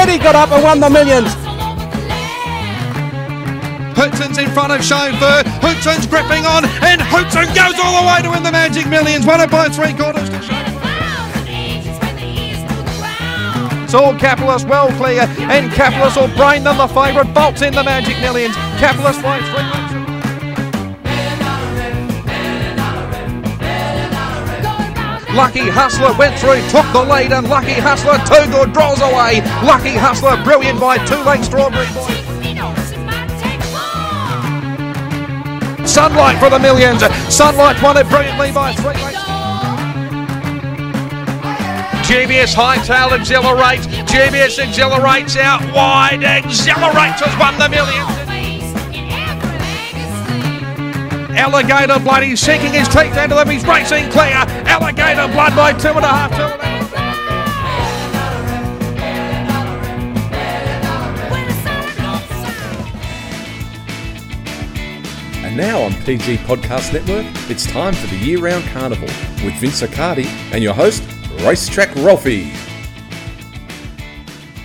already got up and won the millions. Houtzen's in front of Chauffeur. Houtzen's gripping on, and Houtzen goes all the way to win the Magic Millions. Won it by three quarters to all Capitalist well clear, and Capitalist will brain them the favourite. Bolts in the Magic Millions. Capitalist flies three Lucky Hustler went through, took the lead, and Lucky Hustler too good draws away. Lucky Hustler brilliant by two lengths. Strawberry Boy. Sunlight for the millions. Sunlight won it brilliantly by three lengths. GBS Hightail exhilarates. GBS exhilarates out wide. Exhilarates has won the millions. Alligator Blood, he's sinking his teeth into them. He's racing clear. Alligator Blood by two and a half. Two and a half. And now on PG Podcast Network, it's time for the year round carnival with Vince Accardi and your host, Racetrack Ralphie.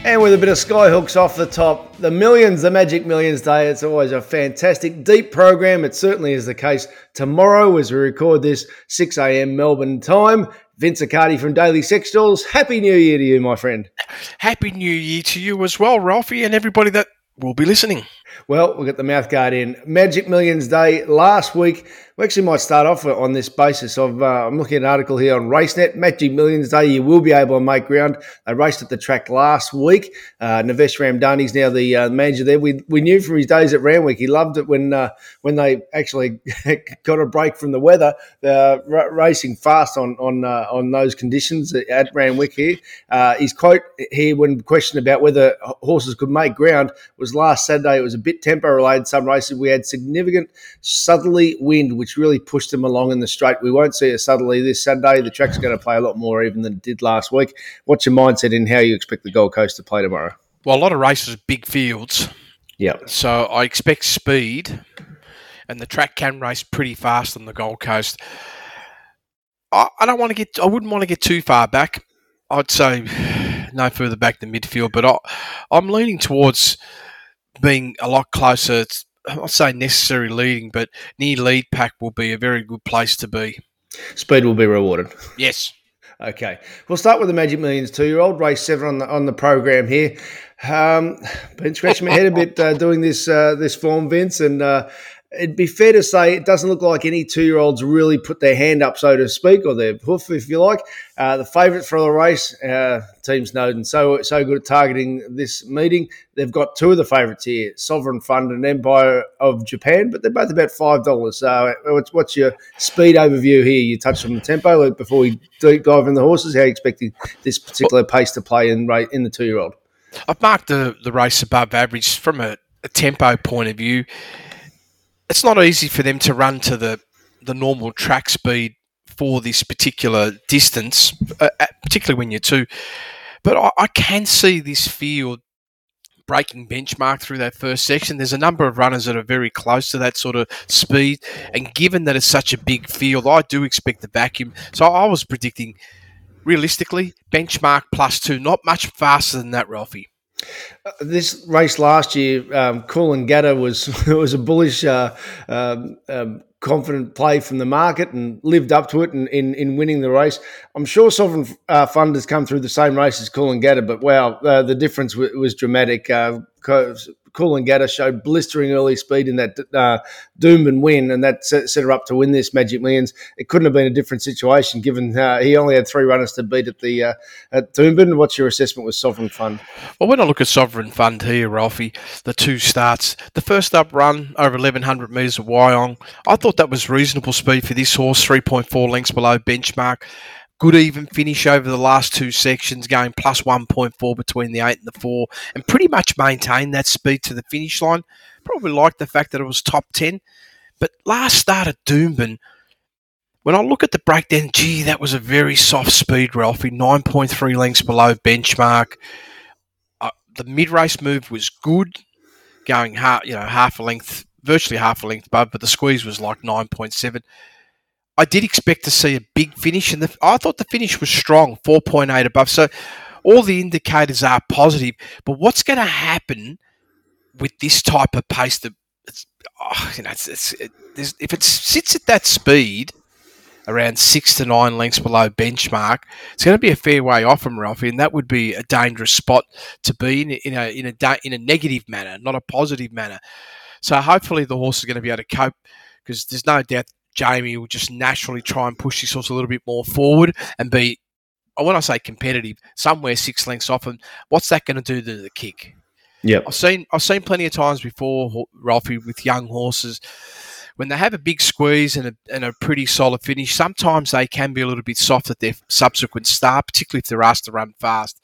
And with a bit of skyhooks off the top, the millions, the Magic Millions Day, it's always a fantastic, deep program. It certainly is the case tomorrow as we record this 6 a.m. Melbourne time. Vince Accardi from Daily Sectionals. Happy New Year to you, my friend. Happy New Year to you as well, Ralphie, and everybody that will be listening. Well, we'll get the mouth guard in. Magic Millions Day last week. We actually might start off on this basis of uh, I'm looking at an article here on RaceNet. Magic Millions Day, you will be able to make ground. They raced at the track last week. Uh, Navesh is now the uh, manager there. We, we knew from his days at Randwick he loved it when uh, when they actually got a break from the weather, uh, r- racing fast on on uh, on those conditions at Randwick here. Uh, his quote here when questioned about whether horses could make ground was last Saturday. It was a bit tempo related. Some races we had significant southerly wind, which really pushed them along in the straight. We won't see a southerly this Saturday. The track's going to play a lot more even than it did last week. What's your mindset in how you expect the Gold Coast to play tomorrow? Well, a lot of races, big fields, Yeah. so I expect speed, and the track can race pretty fast on the Gold Coast. I, I don't want to get, I wouldn't want to get too far back. I'd say no further back than midfield, but I, I'm leaning towards being a lot closer. I'm not saying necessary leading, but near lead pack will be a very good place to be. Speed will be rewarded. Yes. Okay, we'll start with the Magic Millions two-year-old race seven on the on the program here. Um, been scratching my head a bit uh, doing this uh, this form, Vince, and uh, it'd be fair to say it doesn't look like any two-year-olds really put their hand up, so to speak, or their hoof, if you like. Uh, the favourite for the race, uh, Team Snowden, so so good at targeting this meeting. They've got two of the favourites here, Sovereign Fund and Empire of Japan, but they're both about five dollars. So, what's, what's your speed overview here? You touched on the tempo before we deep dive in the horses. How are you expecting this particular pace to play in in the two-year-old? I've marked the, the race above average from a, a tempo point of view. It's not easy for them to run to the, the normal track speed for this particular distance, uh, particularly when you're two. But I, I can see this field breaking benchmark through that first section. There's a number of runners that are very close to that sort of speed. And given that it's such a big field, I do expect the vacuum. So I was predicting realistically, benchmark plus two, not much faster than that, Ralphie. Uh, this race last year, um, Coolangatta was was a bullish, uh, um, um, confident play from the market and lived up to it in, in, in winning the race. I'm sure Sovereign uh, Fund has come through the same race as Coolangatta, but wow, uh, the difference w- was dramatic. Uh, Coolangatta showed blistering early speed in that uh, Doomben win, and that set, set, her up to win this Magic Millions. It couldn't have been a different situation given uh, he only had three runners to beat at the uh, at Doomben. What's your assessment with Sovereign Fund? Well, when I look at Sovereign Fund here, Ralphie, the two starts, the first up run over 1100 metres of Wyong, I thought that was reasonable speed for this horse, 3.4 lengths below benchmark good even finish over the last two sections, going plus 1.4 between the 8 and the 4, and pretty much maintained that speed to the finish line. Probably liked the fact that it was top 10. But last start at Doomben, when I look at the breakdown, gee, that was a very soft speed, Ralphie, 9.3 lengths below benchmark. Uh, the mid race move was good, going half, you know, half a length, virtually half a length above, but the squeeze was like 9.7. I did expect to see a big finish, and the, I thought the finish was strong, 4.8 above. So all the indicators are positive. But what's going to happen with this type of pace? That oh, you know, it's, it's, it, if it sits at that speed, around six to nine lengths below benchmark, it's going to be a fair way off from Ralphie, and that would be a dangerous spot to be in, in a in a in a negative manner, not a positive manner. So hopefully the horse is going to be able to cope because there's no doubt Jamie will just naturally try and push horse a little bit more forward and be, when I say competitive, somewhere six lengths off. And what's that going to do to the kick? Yeah, I've seen I've seen plenty of times before, Ralphie, with young horses when they have a big squeeze and a, and a pretty solid finish, sometimes they can be a little bit soft at their subsequent start, particularly if they're asked to run fast.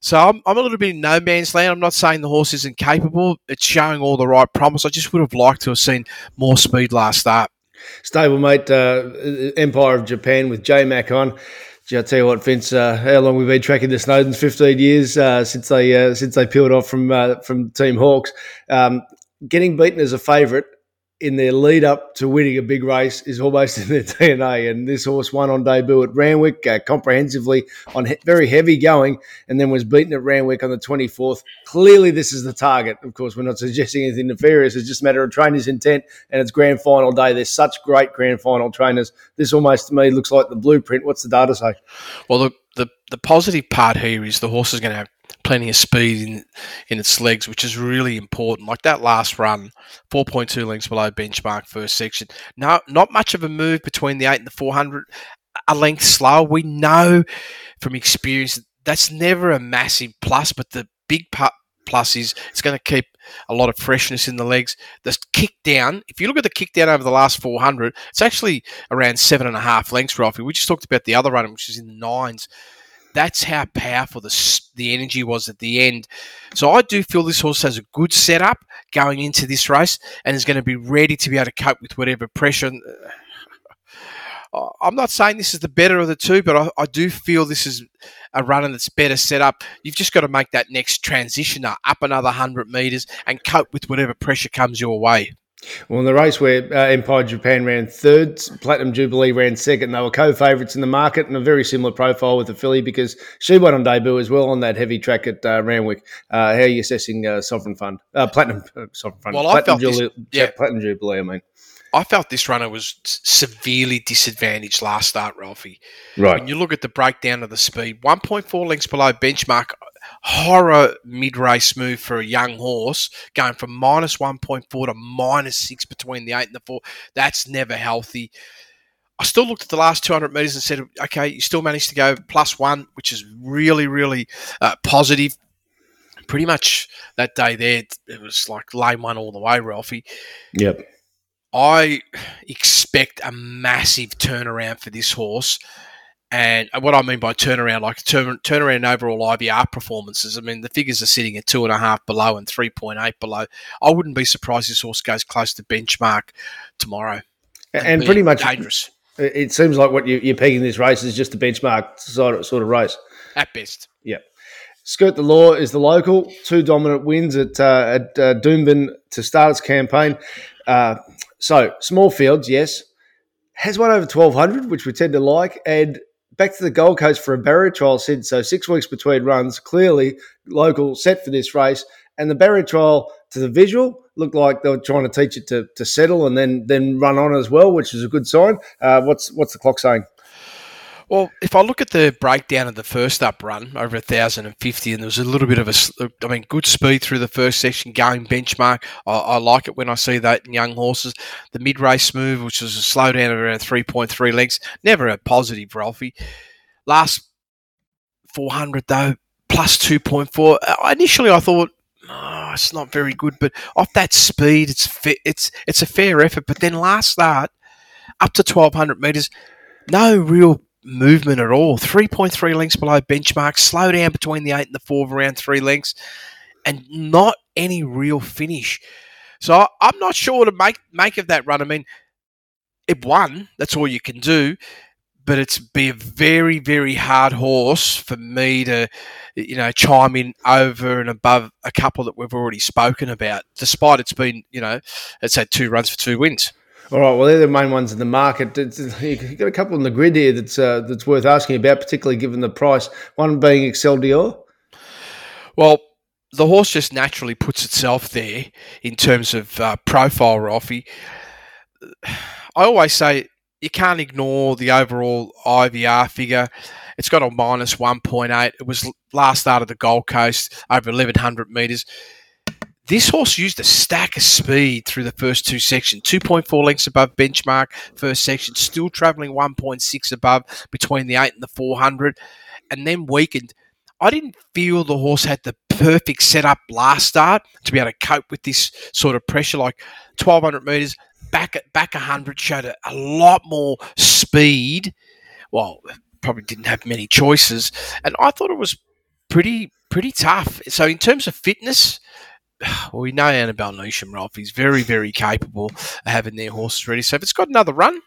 So I'm, I'm a little bit in no man's land. I'm not saying the horse isn't capable. It's showing all the right promise. I just would have liked to have seen more speed last start. Stablemate uh, Empire of Japan with J Mac on. I tell you what, Vince, uh, how long we've been tracking the Snowdens? Fifteen years uh, since they uh, since they peeled off from uh, from Team Hawks. Um, getting beaten as a favourite in their lead up to winning a big race is almost in their DNA. And this horse won on debut at Randwick uh, comprehensively on he- very heavy going and then was beaten at Randwick on the 24th. Clearly, this is the target. Of course, we're not suggesting anything nefarious. It's just a matter of trainers' intent and it's grand final day. There's such great grand final trainers. This almost to me looks like the blueprint. What's the data say? Well, the, the, the positive part here is the horse is going to have plenty of speed in in its legs, which is really important. Like that last run, 4.2 lengths below benchmark first section. No, not much of a move between the eight and the 400. A length slower. We know from experience that's never a massive plus, but the big part plus is it's going to keep a lot of freshness in the legs. The kick down, if you look at the kick down over the last 400, it's actually around seven and a half lengths, Ralphie. We just talked about the other run, which is in the nines that's how powerful the, the energy was at the end. So I do feel this horse has a good setup going into this race and is going to be ready to be able to cope with whatever pressure. Uh, I'm not saying this is the better of the two, but I, I do feel this is a runner that's better set up. You've just got to make that next transition up another 100 metres and cope with whatever pressure comes your way. Well, in the race where uh, Empire Japan ran third, Platinum Jubilee ran second. They were co-favourites in the market and a very similar profile with the filly because she went on debut as well on that heavy track at uh, Randwick. Uh, how are you assessing uh, Sovereign Fund? Uh, Platinum uh, Sovereign Fund. Well, Platinum I felt Jubilee, this, yeah. Platinum Jubilee, I mean. I felt this runner was severely disadvantaged last start, Ralphie. Right. When you look at the breakdown of the speed, 1.4 lengths below benchmark, horror mid race move for a young horse, going from minus 1.4 to minus 6 between the 8 and the 4. That's never healthy. I still looked at the last 200 metres and said, okay, you still managed to go plus one, which is really, really uh, positive. Pretty much that day there, it was like lane one all the way, Ralphie. Yep. I expect a massive turnaround for this horse. And what I mean by turnaround, like turn, turnaround overall IVR performances, I mean, the figures are sitting at two and a half below and 3.8 below. I wouldn't be surprised this horse goes close to benchmark tomorrow. And, and pretty much dangerous. It seems like what you, are pegging this race is just a benchmark sort of, sort of race. At best. Yeah. Skirt the Law is the local. Two dominant wins at, uh, at uh, Doomben to start its campaign. Uh, so, small fields, yes. Has one over 1200, which we tend to like. And back to the Gold Coast for a barrier trial, Sid. So six weeks between runs, clearly local set for this race. And the barrier trial to the visual looked like they were trying to teach it to, to settle and then then run on as well, which is a good sign. Uh, what's what's the clock saying? Well, if I look at the breakdown of the first up run over 1,050, and there was a little bit of a, I mean, good speed through the first section, going benchmark. I, I like it when I see that in young horses. The mid race move, which was a slowdown of around 3.3 lengths, never a positive, Ralphie. Last 400, though, plus 2.4. Uh, initially, I thought, oh, it's not very good, but off that speed, it's fa- it's it's a fair effort. But then last start, up to 1200 metres, no real movement at all. 3.3 lengths below benchmark, slow down between the 8 and the 4 of around 3 lengths, and not any real finish. So I'm not sure to make make of that run. I mean, it won. That's all you can do. But it's be a very, very hard horse for me to, you know, chime in over and above a couple that we've already spoken about, despite it's been, you know, it's had two runs for two wins. All right, well, they're the main ones in the market. You've got a couple in the grid here that's uh, that's worth asking about, particularly given the price. One being Excel Dior. Well, the horse just naturally puts itself there in terms of uh, profile, Ralphie. I always say you can't ignore the overall IVR figure. It's got a minus 1.8. It was last out of the Gold Coast over 1100 metres. This horse used a stack of speed through the first two sections, 2.4 lengths above benchmark, first section, still travelling 1.6 above between the 8 and the 400, and then weakened. I didn't feel the horse had the perfect setup last start to be able to cope with this sort of pressure, like 1200 metres, back at back 100 showed a, a lot more speed. Well, probably didn't have many choices, and I thought it was pretty pretty tough. So in terms of fitness, well, we know Annabel Neasham, Ralph. He's very, very capable of having their horses ready. So if it's got another run,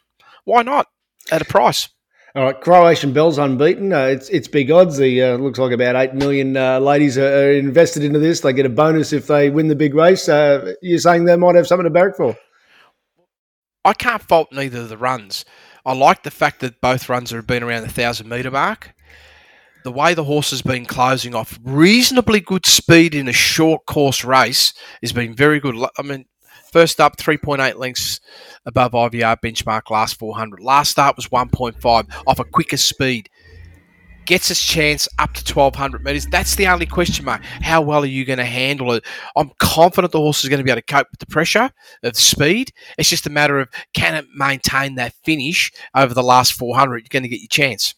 why not at a price? All right, Croatian Bell's unbeaten. Uh, it's it's big odds. The uh, looks like about eight million uh, ladies are, are, invested into this. They get a bonus if they win the big race. Uh, you're saying they might have something to barrack for? I can't fault neither of the runs. I like the fact that both runs have been around the thousand metre mark. The way the horse has been closing off reasonably good speed in a short course race has been very good. I mean, First up, 3.8 lengths above IVR benchmark last 400. Last start was 1.5 off a quicker speed. Gets its chance up to 1200 metres. That's the only question mark. How well are you going to handle it? I'm confident the horse is going to be able to cope with the pressure of speed. It's just a matter of can it maintain that finish over the last 400? You're going to get your chance.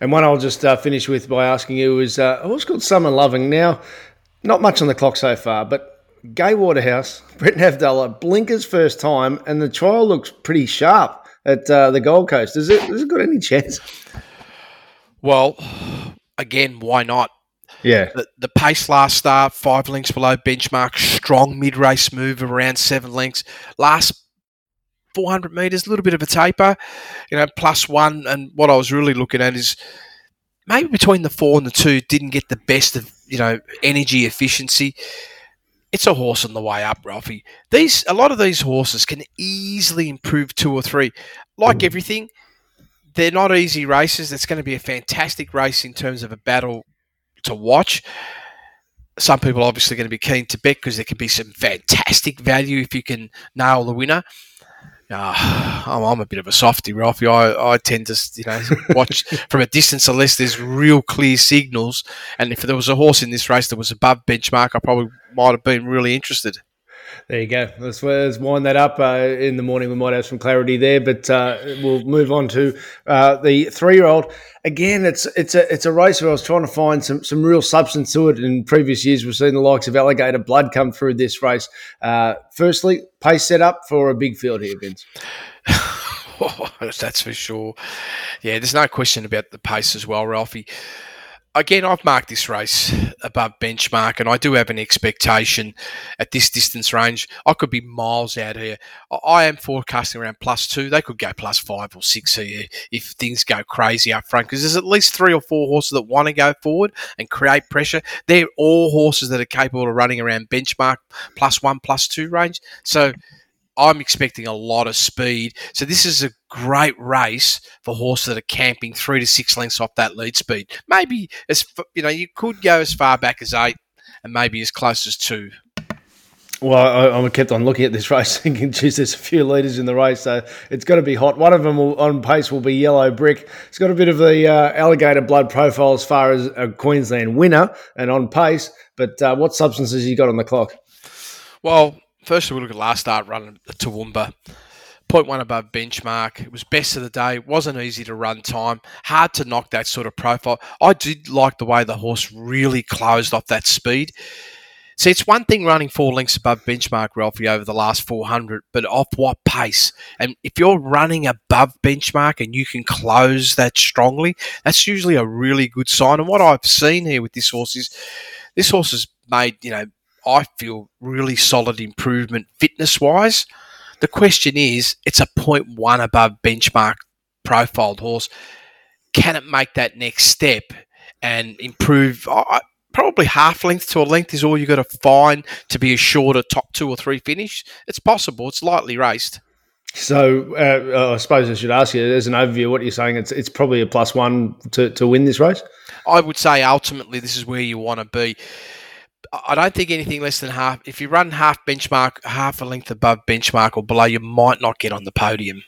And one I'll just uh, finish with by asking you is uh, horse called Summer Loving. Now, not much on the clock so far, but Gai Waterhouse, Brett Avdulla, blinkers first time, and the trial looks pretty sharp at uh, the Gold Coast. Has it, has it got any chance? Well, again, why not? Yeah. The, the, pace last start, five lengths below benchmark, strong mid race move around seven lengths. Last 400 metres, a little bit of a taper, you know, plus one. And what I was really looking at is maybe between the four and the two, didn't get the best of, you know, energy efficiency it's a horse on the way up, Ralphie. These a lot of these horses can easily improve two or three. Like hmm. everything, they're not easy races. It's going to be a fantastic race in terms of a battle to watch. Some people are obviously going to be keen to bet because there can be some fantastic value if you can nail the winner. Uh, I'm, I'm, a bit of a softy, Ralphie. I, I tend to, you know, watch from a distance unless there's real clear signals. And if there was a horse in this race that was above benchmark, I probably might have been really interested. There you go. Let's, let's wind that up. Uh, in the morning, we might have some clarity there, but uh, we'll move on to uh, the three-year-old. Again, it's it's a it's a race where I was trying to find some some real substance to it. In previous years, we've seen the likes of Alligator Blood come through this race. Uh, firstly, pace set up for a big field here, Vince. oh, that's for sure. Yeah, there's no question about the pace as well, Ralphie again, I've marked this race above benchmark, and I do have an expectation at this distance range. I could be miles out here. I am forecasting around plus two. They could go plus five or six here if things go crazy up front, because there's at least three or four horses that want to go forward and create pressure. They're all horses that are capable of running around benchmark plus one, plus two range. So I'm expecting a lot of speed. So this is a great race for horses that are camping three to six lengths off that lead speed. Maybe as you know, you could go as far back as eight, and maybe as close as two. Well, I, I kept on looking at this race, thinking, "Geez, there's a few leaders in the race, so it's got to be hot." One of them will, on pace will be Yellow Brick. It's got a bit of the uh, alligator blood profile as far as a Queensland winner, and on pace. But uh, what substances you got on the clock? Well, first we look at last start run at Toowoomba. 0.1 above benchmark. It was best of the day. It wasn't easy to run time. Hard to knock that sort of profile. I did like the way the horse really closed off that speed. See, it's one thing running four lengths above benchmark, Ralphie, over the last 400, but off what pace? And if you're running above benchmark and you can close that strongly, that's usually a really good sign. And what I've seen here with this horse is this horse has made, you know, I feel really solid improvement fitness wise. The question is, it's a 0.1 above benchmark profiled horse. Can it make that next step and improve? Probably half length to a length is all you've got to find to be assured a shorter top two or three finish. It's possible. It's lightly raced. So uh, I suppose I should ask you, as an overview, what you're saying, it's it's probably a plus one to, to win this race. I would say ultimately this is where you want to be. I don't think anything less than half. If you run half benchmark, half a length above benchmark or below, you might not get on the podium.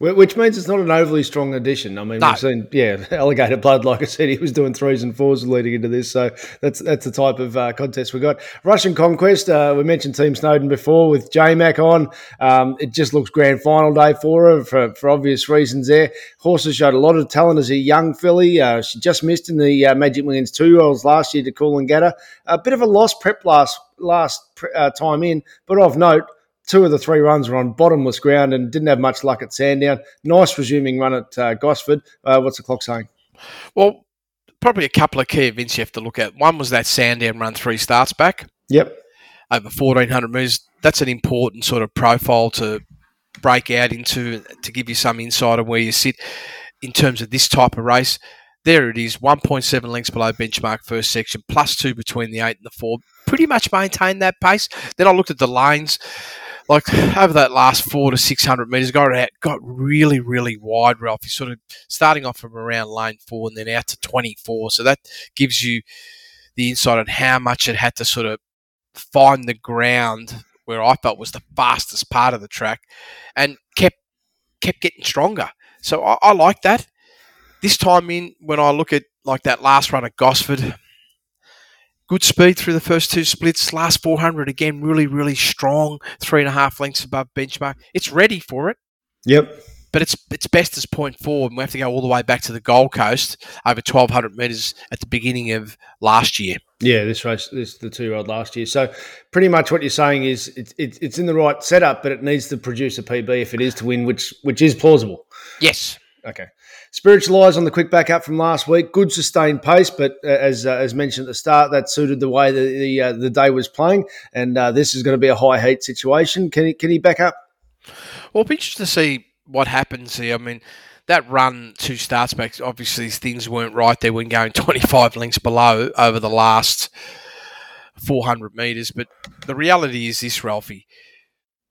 Which means it's not an overly strong addition. I mean, no. we've seen, yeah, alligator blood. Like I said, he was doing threes and fours leading into this, so that's that's the type of uh, contest we got. Russian Conquest. Uh, we mentioned Team Snowden before with J Mac on. Um, it just looks grand final day for her for, for obvious reasons. There, horses showed a lot of talent as a young filly. Uh, she just missed in the uh, Magic Millions two year olds last year to Coolangatta. A bit of a lost prep last last uh, time in, but of note two of the three runs were on bottomless ground and didn't have much luck at Sandown. Nice resuming run at uh, Gosford. Uh, what's the clock saying? Well, probably a couple of key events you have to look at. One was that Sandown run three starts back. Yep. Over 1,400 metres. That's an important sort of profile to break out into to give you some insight on where you sit in terms of this type of race. There it is, 1.7 lengths below benchmark first section, plus two between the eight and the four. Pretty much maintained that pace. Then I looked at the lanes like over that last four to six hundred meters, got out, got really really wide. Ralph, he's sort of starting off from around lane four and then out to twenty four. So that gives you the insight on how much it had to sort of find the ground where I felt was the fastest part of the track, and kept kept getting stronger. So I, I like that. This time in, when I look at like that last run at Gosford, good speed through the first two splits. Last 400 again, really, really strong. Three and a half lengths above benchmark. It's ready for it. Yep. But it's it's best as point four, and we have to go all the way back to the Gold Coast over 1,200 metres at the beginning of last year. Yeah, this race, this the two year old last year. So pretty much what you're saying is it's, it's it's in the right setup, but it needs to produce a PB if it is to win, which which is plausible. Yes. Okay. Spiritualize on the quick back up from last week. Good sustained pace, but uh, as uh, as mentioned at the start, that suited the way the the, uh, the day was playing, and uh, this is going to be a high heat situation. Can he can he back up? Well, be interesting to see what happens here. I mean, that run two starts back, obviously things weren't right there when going 25 lengths below over the last 400 metres. But the reality is this, Ralphie.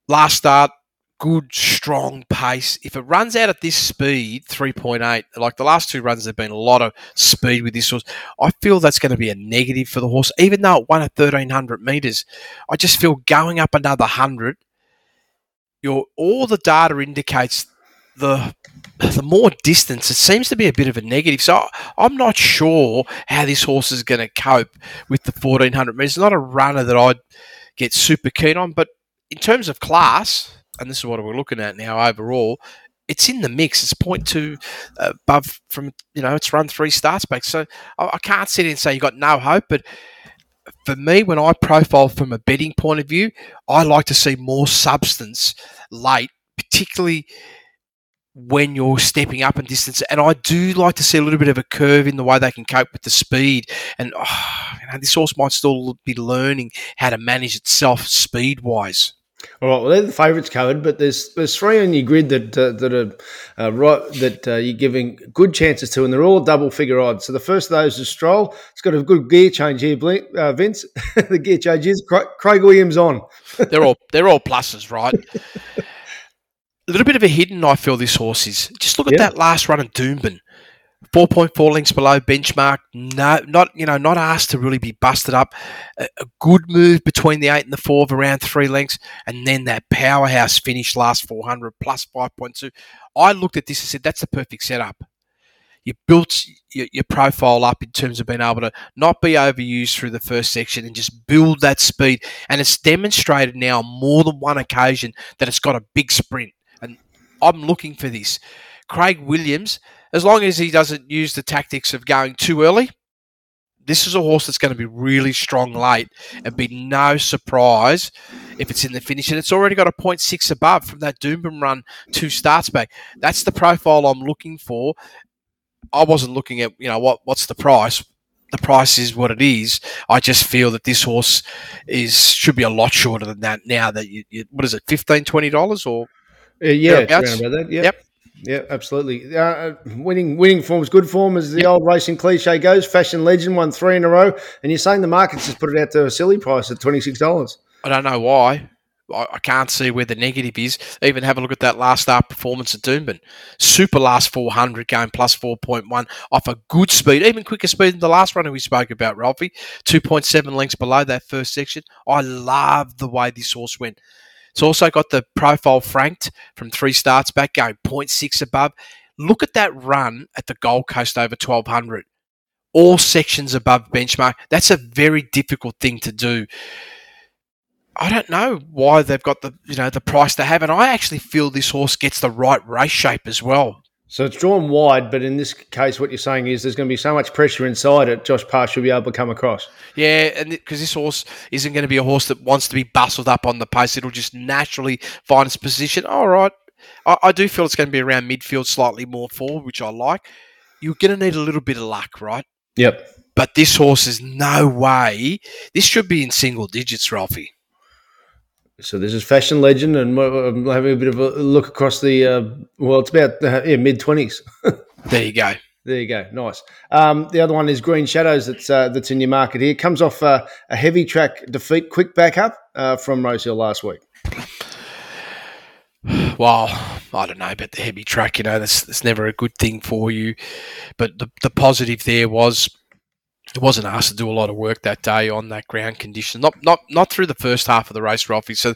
Last start, good, strong pace. If it runs out at this speed, 3.8, like the last two runs, there've been a lot of speed with this horse. I feel that's going to be a negative for the horse, even though it won at 1300 metres. I just feel going up another 100, your all the data indicates the the more distance, it seems to be a bit of a negative. So I'm not sure how this horse is going to cope with the 1400 metres. Not a runner that I'd get super keen on, but in terms of class, and this is what we're looking at now overall, it's in the mix. It's point two above from you know it's run three starts back. So I, I can't sit and say you have got no hope, but for me, when I profile from a betting point of view, I like to see more substance late, particularly when you're stepping up in distance. And I do like to see a little bit of a curve in the way they can cope with the speed. And oh, you know, this horse might still be learning how to manage itself speed wise. All right, well, they're the favourites covered, but there's there's three on your grid that uh, that are uh, right that uh, you're giving good chances to, and they're all double figure odds. So the first of those is Stroll. It's got a good gear change here, uh, Vince. the gear change is Craig Williams on. they're all they're all pluses, right? a little bit of a hidden, I feel this horse is. Just look at yeah. that last run at Doomben. 4.4 lengths below benchmark. No, not you know, not asked to really be busted up. A, a, good move between the eight and the four of around three lengths, and then that powerhouse finish last 400 plus 5.2. I looked at this and said that's the perfect setup. You built your, your profile up in terms of being able to not be overused through the first section and just build that speed. And it's demonstrated now on more than one occasion that it's got a big sprint. And I'm looking for this. Craig Williams as long as he doesn't use the tactics of going too early, this is a horse that's going to be really strong late and be no surprise if it's in the finish. And it's already got a 0.6 above from that Doomben run two starts back. That's the profile I'm looking for. I wasn't looking at, you know, what what's the price. The price is what it is. I just feel that this horse is should be a lot shorter than that now that you, you what is it, $15, $20 or uh, yeah, around about that. Yep. yep. Yeah, absolutely. Uh, uh, winning winning form is good form, as the old racing cliche goes. Fashion legend won three in a row, and you're saying the market's just put it out to a silly price at twenty six dollars. I don't know why. I, I can't see where the negative is. Even have a look at that last start performance at Doomben. Super last 400 game plus 4.1 off a good speed, even quicker speed than the last runner we spoke about, Ralphie. 2.7 lengths below that first section. I love the way this horse went. It's also got the profile franked from three starts back, going 0.6 above. Look at that run at the Gold Coast over 1200. All sections above benchmark. That's a very difficult thing to do. I don't know why they've got the you know the price they have, and I actually feel this horse gets the right race shape as well. So it's drawn wide, but in this case, what you're saying is there's going to be so much pressure inside it. Josh Parr should be able to come across. Yeah, and because this horse isn't going to be a horse that wants to be bustled up on the pace, it'll just naturally find its position. All right, I, I do feel it's going to be around midfield, slightly more forward, which I like. You're going to need a little bit of luck, right? Yep. But this horse is no way. This should be in single digits, Ralphie. So this is fashion legend, and I'm having a bit of a look across the. Uh, well, it's about uh, yeah, mid twenties. there you go. There you go. Nice. Um, the other one is Green Shadows. That's uh, that's in your market here. Comes off uh, a heavy track defeat, quick backup uh, from Rosehill last week. Well, I don't know about the heavy track. You know, that's, that's never a good thing for you. But the the positive there was wasn't asked to do a lot of work that day on that ground condition. Not not not through the first half of the race, Ralphie. So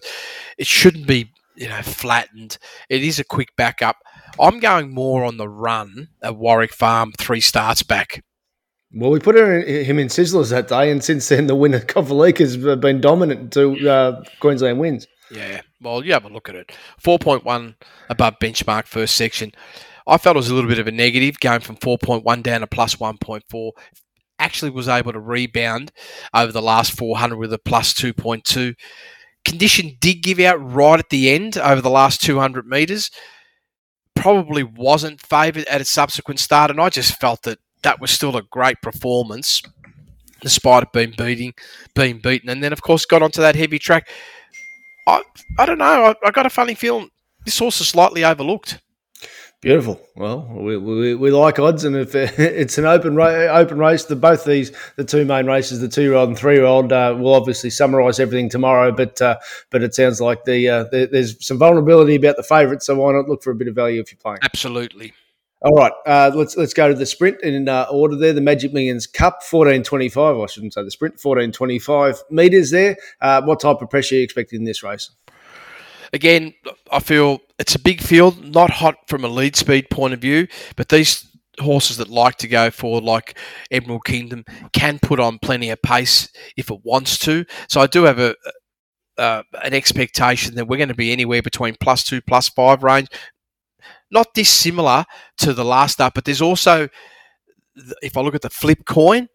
it shouldn't be you know flattened. It is a quick backup. I'm going more on the run at Warwick Farm, three starts back. Well, we put him in Sizzlers that day, and since then the winner Kovalik has been dominant to uh, Queensland wins. Yeah, well, you have a look at it. 4.1 above benchmark first section. I felt it was a little bit of a negative, going from 4.1 down to plus 1.4 actually was able to rebound over the last 400 with a plus 2.2. Condition did give out right at the end over the last 200 metres. Probably wasn't favoured at a subsequent start, and I just felt that that was still a great performance, despite it being beating, being beaten. And then, of course, got onto that heavy track. I, I don't know. I, I got a funny feeling this horse is slightly overlooked. Beautiful. Well, we, we, we like odds, and if it's an open ra- open race, the both these the two main races, the two year old and three year old, uh, will obviously summarise everything tomorrow. But uh, but it sounds like the, uh, the, there's some vulnerability about the favourites, so why not look for a bit of value if you're playing? Absolutely. All right, uh, let's let's go to the sprint in uh, order there. The Magic Millions Cup, fourteen twenty five. I shouldn't say the sprint, fourteen twenty five meters there. Uh, what type of pressure are you expecting in this race? Again, I feel it's a big field, not hot from a lead speed point of view, but these horses that like to go forward, like Emerald Kingdom, can put on plenty of pace if it wants to. So I do have a uh, an expectation that we're going to be anywhere between plus two, plus five range. Not dissimilar to the last up, but there's also, if I look at the flip coin,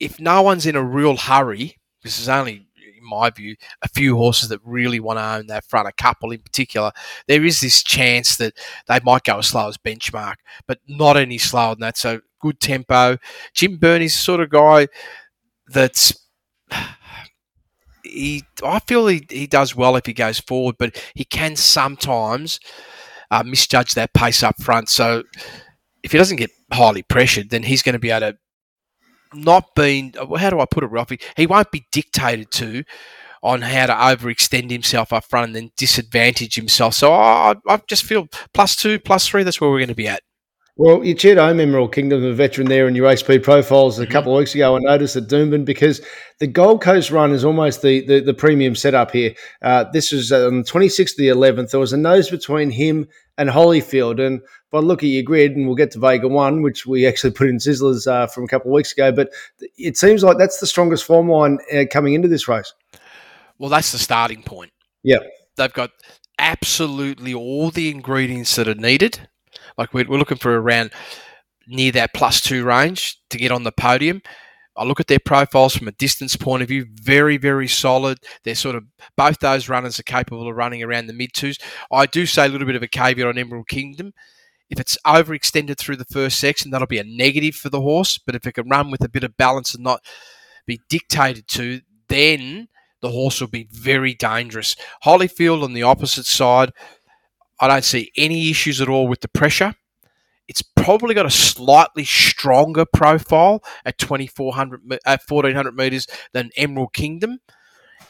if no one's in a real hurry, this is only in my view, a few horses that really want to own that front, a couple in particular, there is this chance that they might go as slow as benchmark, but not any slower than that. So good tempo. Jim Burney's the sort of guy that's he I feel he, he does well if he goes forward, but he can sometimes uh, misjudge that pace up front. So if he doesn't get highly pressured, then he's going to be able to not being how do I put it, Ralphie? He won't be dictated to on how to overextend himself up front and then disadvantage himself. So I, I just feel plus two, plus three. That's where we're going to be at. Well, you cheered home Emerald Kingdom, the veteran there in your speed profiles a mm-hmm. couple of weeks ago. I noticed at Doomben because the Gold Coast run is almost the, the, the premium setup here. Uh, this was on the 26th of the 11th. There was a nose between him and Holyfield. And if I look at your grid, and we'll get to Vega 1, which we actually put in Sizzlers uh, from a couple of weeks ago, but it seems like that's the strongest form line uh, coming into this race. Well, that's the starting point. Yeah. They've got absolutely all the ingredients that are needed like we're, we're looking for around near that plus two range to get on the podium. I look at their profiles from a distance point of view, very, very solid. They're sort of both those runners are capable of running around the mid twos. I do say a little bit of a caveat on Emerald Kingdom. If it's overextended through the first section, that'll be a negative for the horse. But if it can run with a bit of balance and not be dictated to, then the horse will be very dangerous. Holyfield on the opposite side, I don't see any issues at all with the pressure. It's probably got a slightly stronger profile at 2400 at 1400 meters than Emerald Kingdom.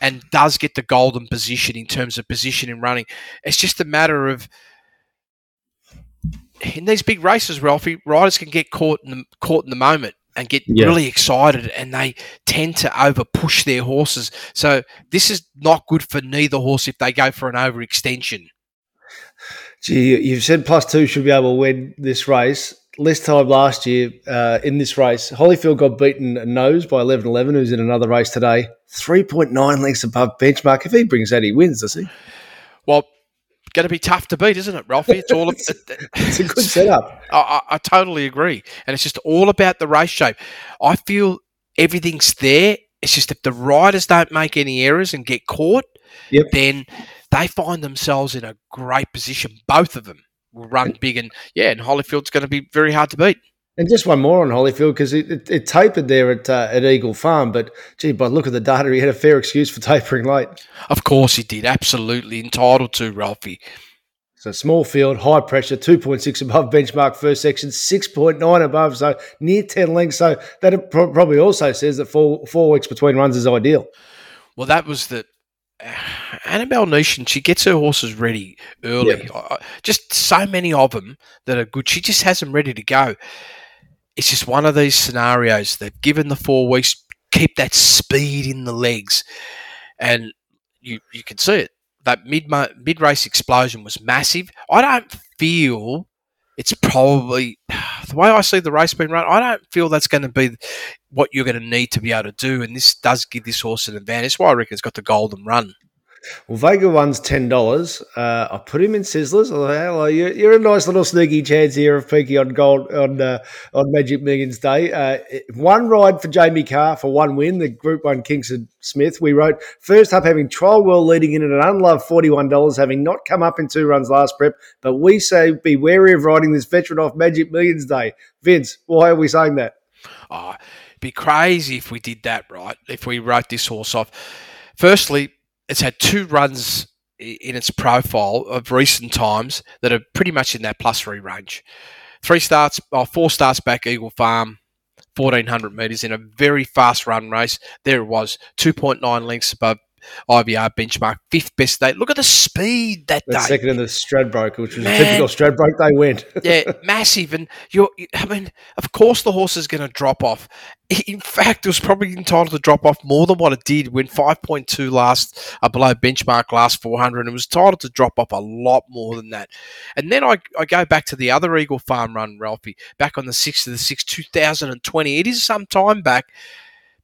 and does get the golden position in terms of position in running. It's just a matter of in these big races, Ralphie, riders can get caught in the caught in the moment and get Yeah. really excited and they tend to over push their horses. So this is not good for neither horse if they go for an overextension. Gee, you've said plus two should be able to win this race. This time last year uh, in this race, Holyfield got beaten a nose by 11 11, who's in another race today. 3.9 lengths above benchmark. If he brings that, he wins, does he? Well, going to be tough to beat, isn't it, Ralphie? It's all. It's a good setup. I, I, I totally agree, and it's just all about the race shape. I feel everything's there. It's just if the riders don't make any errors and get caught, Yep. then they find themselves in a great position. Both of them will run big, and yeah, and Holyfield's going to be very hard to beat. And just one more on Holyfield because it, it, it tapered there at uh, at Eagle Farm, but gee, by look at the data, he had a fair excuse for tapering late. Of course, he did. Absolutely entitled to Ralphie. So small field, high pressure, two point six above benchmark first section, six point nine above, so near ten lengths. So that pro- probably also says that four four weeks between runs is ideal. Well, that was the Annabel Neasham. She gets her horses ready early. I- Just so many of them that are good. She just has them ready to go. It's just one of these scenarios. They've given the four weeks, keep that speed in the legs, and you you can see it. That mid mid race explosion was massive. I don't feel it's probably the way I see the race being run. I don't feel that's going to be what you're going to need to be able to do, and this does give this horse an advantage. That's why I reckon it's got the golden run. Well, Vega one's ten dollars. Uh, I put him in Sizzlers. Hello, you're, you're a nice little sneaky chance here of peaking on gold on uh, on Magic Millions Day. Uh, one ride for Jamie Carr for one win. The Group One Kingsford Smith. We wrote first up having Trial World leading in at an unloved forty one dollars, having not come up in two runs last prep. But we say be wary of riding this veteran off Magic Millions Day. Vince, why are we saying that? Oh, it'd be crazy if we did that, right? If we wrote this horse off. Firstly, it's had two runs in its profile of recent times that are pretty much in that plus three range. Three starts, oh, four starts back, Eagle Farm, 1400 metres in a very fast run race. There it was, 2.9 lengths above IVR benchmark, fifth best day. Look at the speed that The day. second in the Stradbroke, which was Man. a typical Stradbroke, they went. yeah, massive. And you're, I mean, of course, the horse is going to drop off. In fact, it was probably entitled to drop off more than what it did when 5.2 last uh, below benchmark last 400, and it was entitled to drop off a lot more than that. And then I, I go back to the other Eagle Farm run, Ralphie, back on the 6th of the 6th, 2020. It is some time back,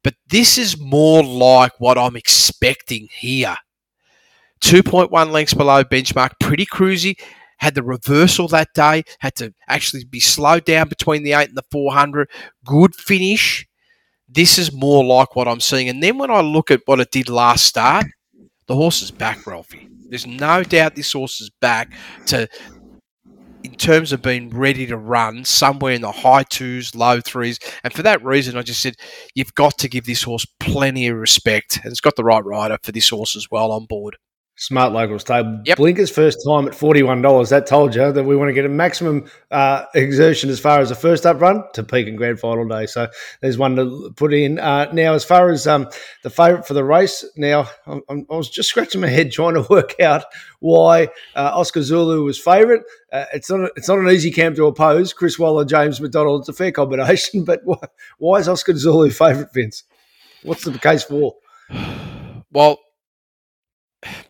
but this is more like what I'm expecting here. 2.1 lengths below benchmark, pretty cruisy had the reversal that day, had to actually be slowed down between the 8 and the 400. Good finish. This is more like what I'm seeing. And then when I look at what it did last start, the horse is back, Ralphie. There's no doubt this horse is back to, terms of being ready to run somewhere in the high twos, low threes. And for that reason, I just said, you've got to give this horse plenty of respect. And it's got the right rider for this horse as well on board. Smart locals table. Yep. Blinker's first time at forty-one dollars. That told you that we want to get a maximum uh, exertion as far as a first up run to peak and grand final day. So there's one to put in. Uh, now, as far as um, the favourite for the race, now I'm, I'm- I was just scratching my head trying to work out why uh, Oscar Zulu was favourite. Uh, it's not a, it's not an easy camp to oppose. Chris Waller, James McDonald. It's a fair combination, but why, why is Oscar Zulu favourite, Vince? What's the case for? Well,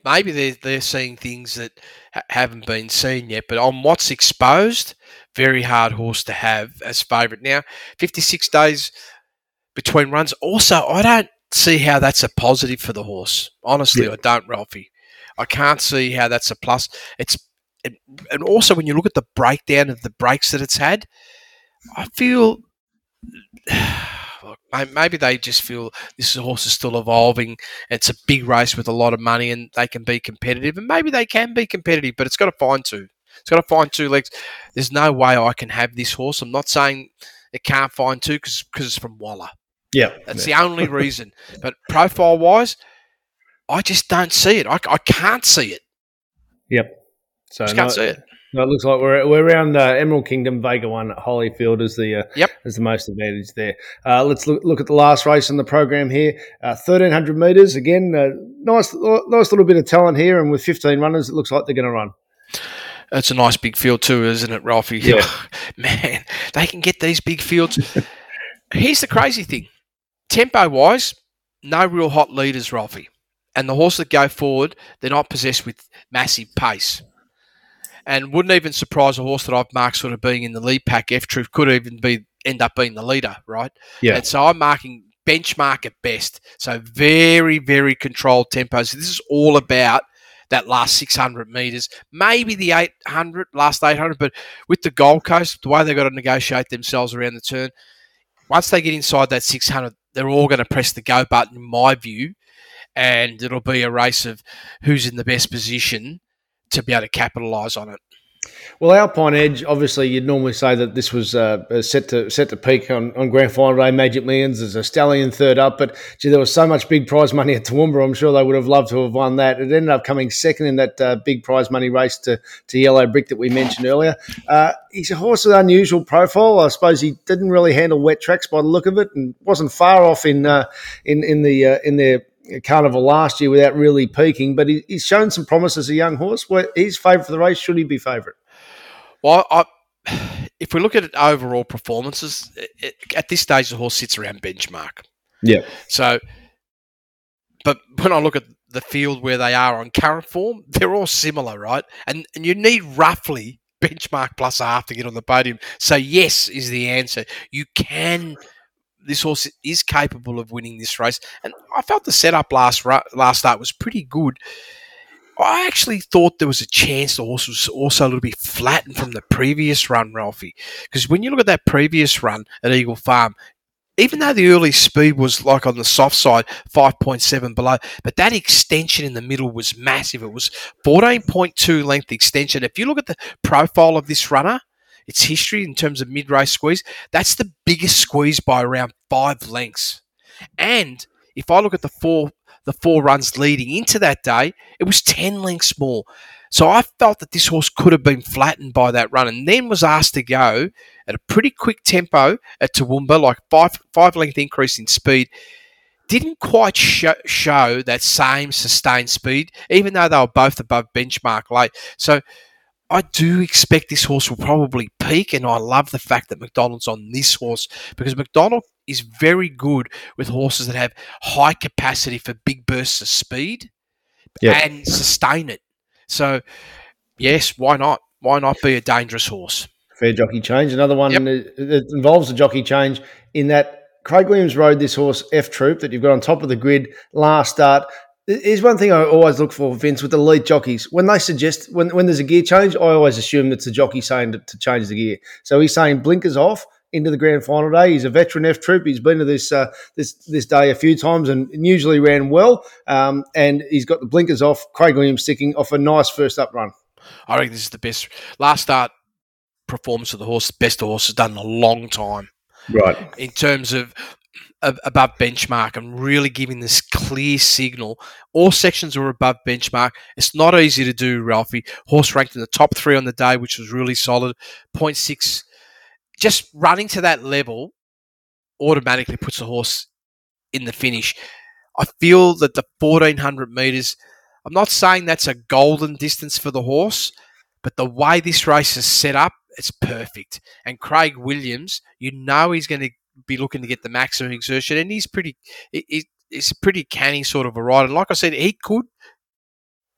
maybe they're, they're seeing things that ha- haven't been seen yet, but on what's exposed, very hard horse to have as favourite. Now, 56 days between runs. Also, I don't see how that's a positive for the horse. Honestly, Yeah. I don't, Ralphie. I can't see how that's a plus. It's and and also when you look at the breakdown of the breaks that it's had, I feel maybe they just feel this horse is still evolving. It's a big race with a lot of money, and they can be competitive. And maybe they can be competitive, but it's got to find two. It's got to find two legs. There's no way I can have this horse. I'm not saying it can't find two because it's from Waller. Yeah, That's the only reason. But profile wise, I just don't see it. I, I can't see it. Yep. So Just no, can't see it. No, it looks like we're we're around uh, Emerald Kingdom Vega One at Holyfield is the uh, Yep. as the most advantage there. Uh, let's look, look at the last race on the program here. Uh, Thirteen hundred meters again. Uh, nice nice little bit of talent here, and with fifteen runners, it looks like they're going to run. It's a nice big field too, isn't it, Ralphie? Yeah. Man, they can get these big fields. Here's the crazy thing. Tempo wise, no real hot leaders, Ralphie. And the horses that go forward, they're not possessed with massive pace. And wouldn't even surprise a horse that I've marked sort of being in the lead pack. F Troop could even be end up being the leader, right? Yeah. And so I'm marking benchmark at best. So very, very controlled tempos. This is all about that last 600 metres, maybe the 800, last 800, but with the Gold Coast, the way they've got to negotiate themselves around the turn, once they get inside that 600, they're all going to press the go button, in my view, and it'll be a race of who's in the best position to be able to capitalise on it. Well, Alpine Edge, obviously, you'd normally say that this was uh, set to set to peak on, on Grand Final Day, Magic Millions. There's a stallion third up, but gee, there was so much big prize money at Toowoomba. I'm sure they would have loved to have won that. It ended up coming second in that uh, big prize money race to, to Yellow Brick that we mentioned earlier. Uh, he's a horse with unusual profile. I suppose he didn't really handle wet tracks by the look of it, and wasn't far off in uh, in in the uh, in their carnival last year without really peaking. But he, he's shown some promise as a young horse. Where he's favourite for the race, should he be favourite? Well, I, if we look at it overall performances, it, at this stage, the horse sits around benchmark. Yeah. So, but when I look at the field where they are on current form, they're all similar, right? And and you need roughly benchmark plus half to get on the podium. So yes is the answer. You can. This horse is capable of winning this race, and I felt the setup last last start was pretty good. I actually thought there was a chance the horse was also a little bit flattened from the previous run, Ralphie. Because when you look at that previous run at Eagle Farm, even though the early speed was like on the soft side, 5.7 below, but that extension in the middle was massive. It was 14.2 length extension. If you look at the profile of this runner, its history in terms of mid race squeeze, that's the biggest squeeze by around five lengths. And if I look at the four the four runs leading into that day, it was 10 lengths more. So I felt that this horse could have been flattened by that run and then was asked to go at a pretty quick tempo at Toowoomba, like five, five length increase in speed. Didn't quite show, show that same sustained speed, even though they were both above benchmark late. So I do expect this horse will probably peak, and I love the fact that McDonald's on this horse because McDonald is very good with horses that have high capacity for big bursts of speed Yeah. and sustain it. So, yes, why not? Why not be a dangerous horse? Fair jockey change. Another one Yep. that that involves a jockey change in that Craig Williams rode this horse F Troop that you've got on top of the grid last start. Here's one thing I always look for, Vince, with elite jockeys. When they suggest, when, when there's a gear change, I always assume it's the jockey saying to, to change the gear. So he's saying blinkers off into the grand final day. He's a veteran F Troop. He's been to this uh, this this day a few times and usually ran well. Um, and he's got the blinkers off. Craig Williams sticking off a nice first up run. I reckon this is the best last start performance of the horse, best the horse has done in a long time. Right. in terms of above benchmark and really giving this clear signal. All sections were above benchmark. It's not easy to do, Ralphie. Horse ranked in the top three on the day, which was really solid. 0.6. Just running to that level automatically puts the horse in the finish. I feel that the 1400 metres, I'm not saying that's a golden distance for the horse, but the way this race is set up, it's perfect. And Craig Williams, you know he's going to be looking to get the maximum exertion, and he's pretty, he- he- a pretty canny sort of a rider. And like I said, he could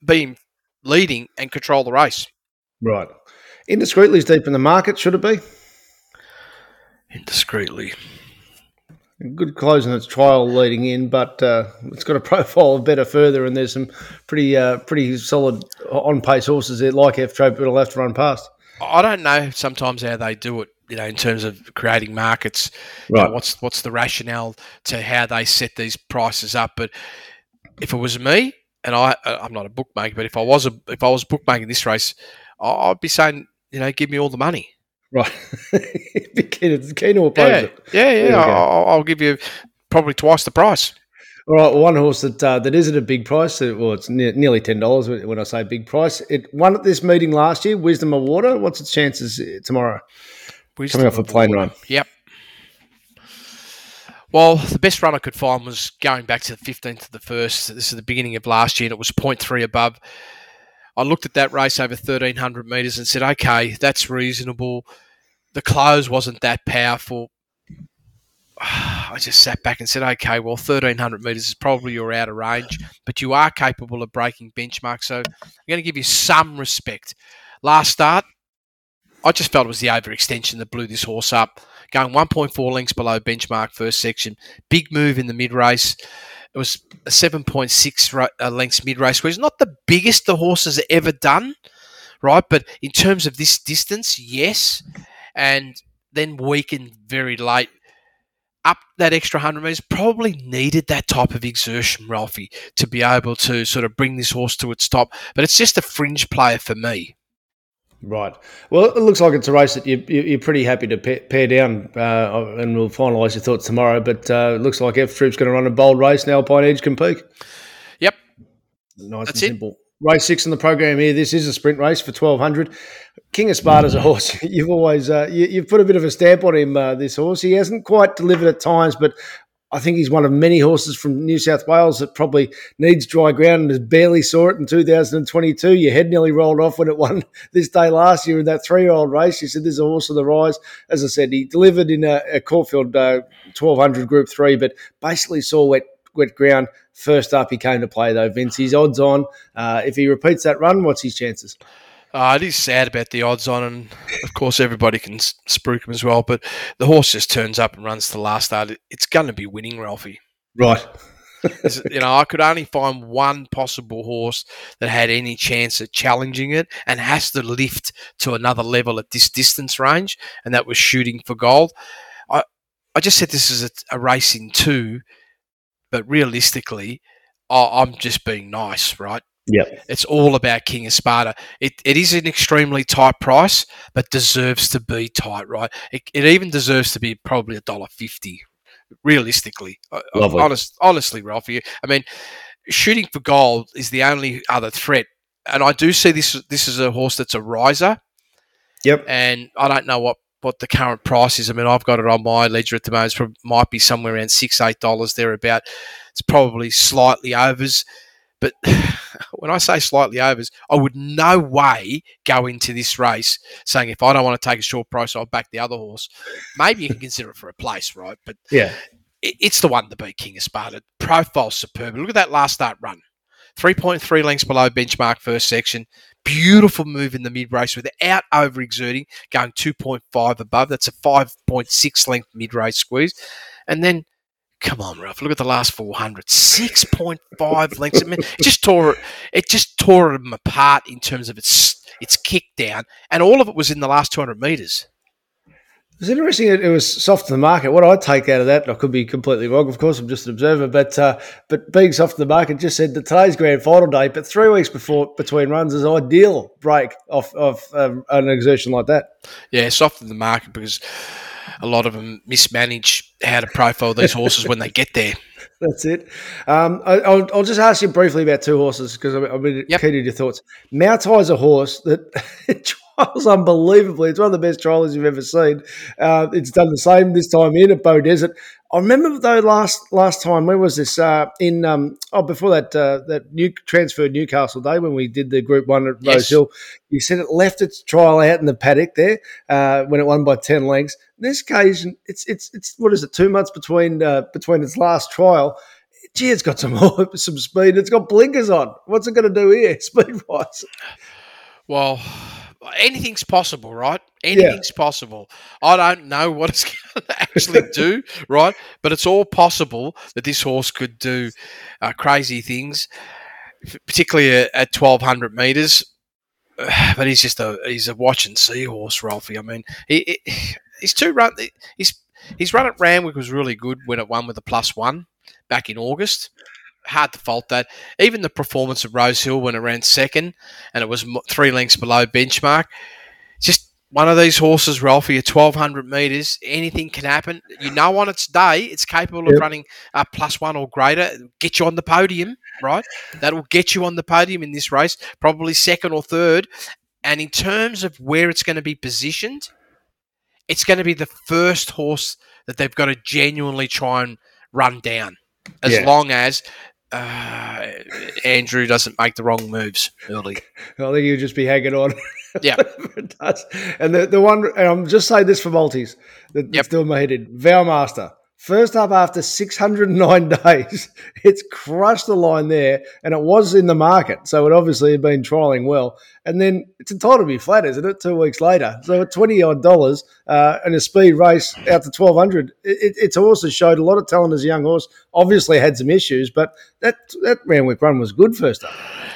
be leading and control the race. Right. Indiscreetly's deep in the market, should it be? Indiscreetly. Good close in its trial leading in, but uh, it's got a profile of better further, and there's some pretty uh, pretty solid on pace horses there, like F Troop, that'll have to run past. I don't know sometimes how they do it, you know, in terms of creating markets. you know, Right. what's what's the rationale to how they set these prices up? But if it was me, and I, uh, I'm not a bookmaker, but if I was a, if I was bookmaking this race, I'd be saying, you know, give me all the money. Right. Be keen, keen to oppose Yeah, it. yeah, There yeah. I'll, I'll give you probably twice the price. All right, one horse that uh, that isn't a big price. uh, Well, it's ne- nearly ten dollars when I say big price. It won at this meeting last year. Wisdom of Water. What's its chances uh, tomorrow? Coming off a plane run. Yep. Well, the best run I could find was going back to the 15th of the first. This is the beginning of last year, and it was 0.3 above. I looked at that race over 1,300 metres and said, okay, that's reasonable. The close wasn't that powerful. I just sat back and said, okay, well, 1,300 metres is probably your outer range, but you are capable of breaking benchmarks. So I'm going to give you some respect. Last start, I just felt it was the overextension that blew this horse up. Going 1.4 lengths below benchmark first section. Big move in the mid race. It was a 7.6 ro- uh, lengths mid race, which is not the biggest the horse has ever done, right? But in terms of this distance, yes. And then weakened very late. Up that extra 100 metres, probably needed that type of exertion, Ralphie, to be able to sort of bring this horse to its top. But it's just a fringe player for me. Right. Well, it looks like it's a race that you, you, you're pretty happy to pair, pair down, uh, and we'll finalise your thoughts tomorrow. But uh, it looks like F Troop's going to run a bold race now. Pine Edge can peak. Yep. Nice That's and it. simple. Race six in the program here. This is a sprint race for twelve hundred. King of Sparta's a horse. You've always uh, you, you've put a bit of a stamp on him. Uh, this horse. He hasn't quite delivered at times, but I think he's one of many horses from New South Wales that probably needs dry ground and has barely saw it in 2022. Your head nearly rolled off when it won this day last year in that three-year-old race. You said there's a horse on the rise. As I said, he delivered in a, a Caulfield uh, 1200 Group Three, but basically saw wet wet ground. First up, he came to play though. Vince, he's odds on. Uh, if he repeats that run, what's his chances? Uh, it is sad about the odds on, and of course everybody can spruik him as well. But the horse just turns up and runs to the last start. It's going to be winning, Ralphie. Right. You know, I could only find one possible horse that had any chance at challenging it and has to lift to another level at this distance range, and that was shooting for gold. I, I just said this is a, a race in two, but realistically, I, I'm just being nice, right? Yep. It's all about King of Sparta. It, it is an extremely tight price, but deserves to be tight, right? It, it even deserves to be probably a dollar fifty, realistically. I- I- Lovely. Honest, honestly, Ralphie. I mean, shooting for gold is the only other threat, and I do see this. This is a horse that's a riser, Yep. and I don't know what. What the current price is? I mean, I've got it on my ledger at the moment. It might be somewhere around six, eight dollars thereabout. It's probably slightly overs. But when I say slightly overs, I would no way go into this race saying if I don't want to take a short price, I'll back the other horse. Maybe you can consider it for a place, right? But Yeah. it, it's the one to beat King of Sparta. Profile superb. Look at that last start run. 3.3 lengths below benchmark first section. Beautiful move in the mid race without overexerting, going 2.5 above. That's a 5.6 length mid race squeeze. And then, come on, Ralph, look at the last 400. 6.5 lengths. I mean, it just tore it, it just tore them apart in terms of its its kick down. And all of it was in the last 200 metres. It's interesting. It, was soft in the market. What I take out of that, I could be completely wrong. Of course, I'm just an observer. But uh, but being soft in the market just said that today's grand final day, but three weeks before between runs is ideal break off of um, an exertion like that. Yeah, soft in the market because a lot of them mismanage how to profile these horses when they get there. That's it. Um, I, I'll, I'll just ask you briefly about two horses because I'm, I'm Yep. keen to your thoughts. Moutai is a horse that trials unbelievably. It's one of the best trials you've ever seen. Uh, it's done the same this time in at Beaudesert. I remember though last last time. When was this? Uh, in um, oh before that uh, that new transfer Newcastle day when we did the Group One at Yes. Rose Hill. You said it left its trial out in the paddock there uh, when it won by ten lengths. This occasion, it's it's it's what is it? Two months between uh, between its last trial. Gee, it's got some some speed. It's got blinkers on. What's it going to do here, speed wise? Well, anything's possible, right? Anything's possible. I don't know what it's going to actually do, right? But it's all possible that this horse could do uh, crazy things, particularly at, at 1200 meters. But he's just a he's a watch and see horse, Ralphie. I mean, he, he he's two run. He's his run at Randwick was really good when it won with a plus one back in August. Hard to fault that. Even the performance of Rose Hill when it ran second and it was three lengths below benchmark, just one of these horses, Ralphie, at 1200 metres, anything can happen. You know, on its day, it's capable Yep. of running a plus one or greater, get you on the podium, right? That'll get you on the podium in this race, probably second or third. And in terms of where it's going to be positioned, it's going to be the first horse that they've got to genuinely try and run down, as Yeah. long as uh, Andrew doesn't make the wrong moves early. I think he'll just be hanging on. Yeah. And the, the one, and I'm just saying this for multis that, that's Yep. still my headed. Vowmaster. First up after 609 days, it's crushed the line there, and it was in the market. So it obviously had been trialing well. And then it's entitled to be flat, isn't it? Two weeks later. So at 20 odd dollars uh, in a speed race out to 1200, it, it, it's also showed a lot of talent as a young horse. Obviously had some issues, but that, that Randwick run was good first up.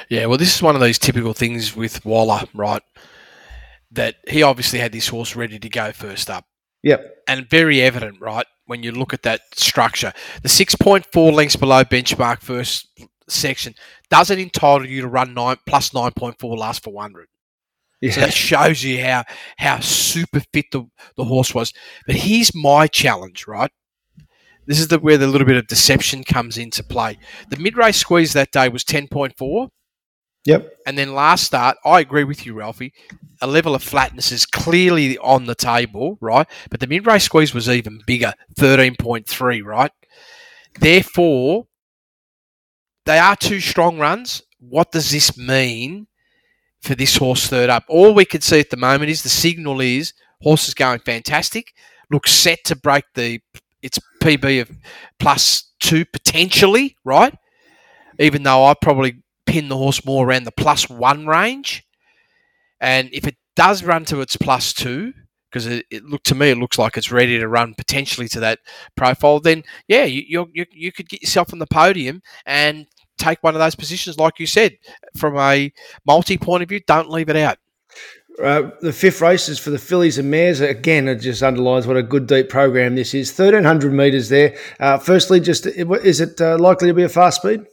Yeah, well, this is one of these typical things with Waller, right? That he obviously had this horse ready to go first up. Yep. And very evident, right, when you look at that structure. The 6.4 lengths below benchmark first section doesn't entitle you to run nine plus 9.4 last 400. Yeah. So that shows you how how super fit the, the horse was. But here's my challenge, right? This is the where the little bit of deception comes into play. The mid race squeeze that day was 10.4. Yep. And then last start, I agree with you, Ralphie. A level of flatness is clearly on the table, right? But the mid race squeeze was even bigger, 13.3, right? Therefore, they are two strong runs. What does this mean for this horse third up? All we can see at the moment is the signal is horse is going fantastic, looks set to break the its PB of plus two potentially, right? Even though I probably pin the horse more around the plus one range. And if it does run to its plus two, because it, it look to me, it looks like it's ready to run potentially to that profile. Then yeah, you you you, could get yourself on the podium and take one of those positions, like you said, from a multi point of view. Don't leave it out. Uh, the fifth race is for the fillies and mares. Again, it just underlines what a good deep program this is. Thirteen hundred metres there. Uh, firstly, just is it uh, likely to be a fast speed?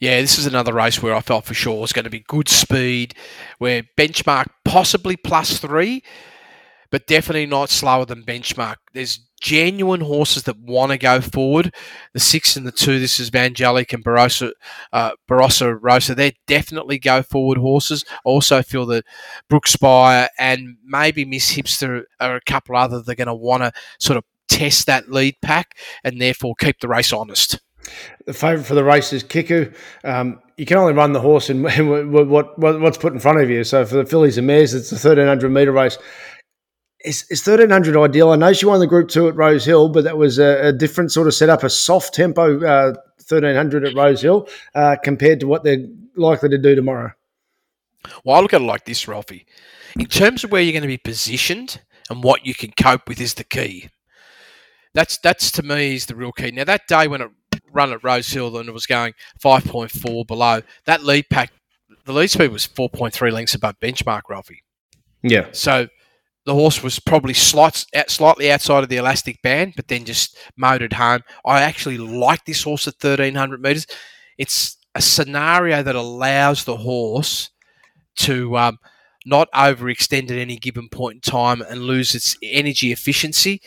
Yeah, this is another race where I felt for sure it's going to be good speed, where benchmark possibly plus three, but definitely not slower than benchmark. There's genuine horses that want to go forward. The six and the two, this is Vangelic and Barossa, uh, Barossa Rosa. They definitely go forward horses. Also feel that Brook Spire and maybe Miss Hipster are a couple other that are going to want to sort of test that lead pack and therefore keep the race honest. The favourite for the race is Kiku. Um, you can only run the horse in what, what, what what's put in front of you. So for the fillies and mares, it's a thirteen hundred metre race. Is, is thirteen hundred ideal? I know she won the Group Two at Rose Hill, but that was a, a different sort of setup, a soft tempo uh, thirteen hundred at Rose Hill uh, compared to what they're likely to do tomorrow. Well, I look at it like this, Ralphie. In terms of where you're going to be positioned and what you can cope with is the key. That's that's to me is the real key. Now that day when it run at Rose Hill and it was going 5.4 below, that lead pack, the lead speed was 4.3 lengths above benchmark, Ralphie. Yeah, So the horse was probably slight, slightly outside of the elastic band, but then just motored home. I actually like this horse at 1300 metres. It's a scenario that allows the horse to um, not overextend at any given point in time and lose its energy efficiency.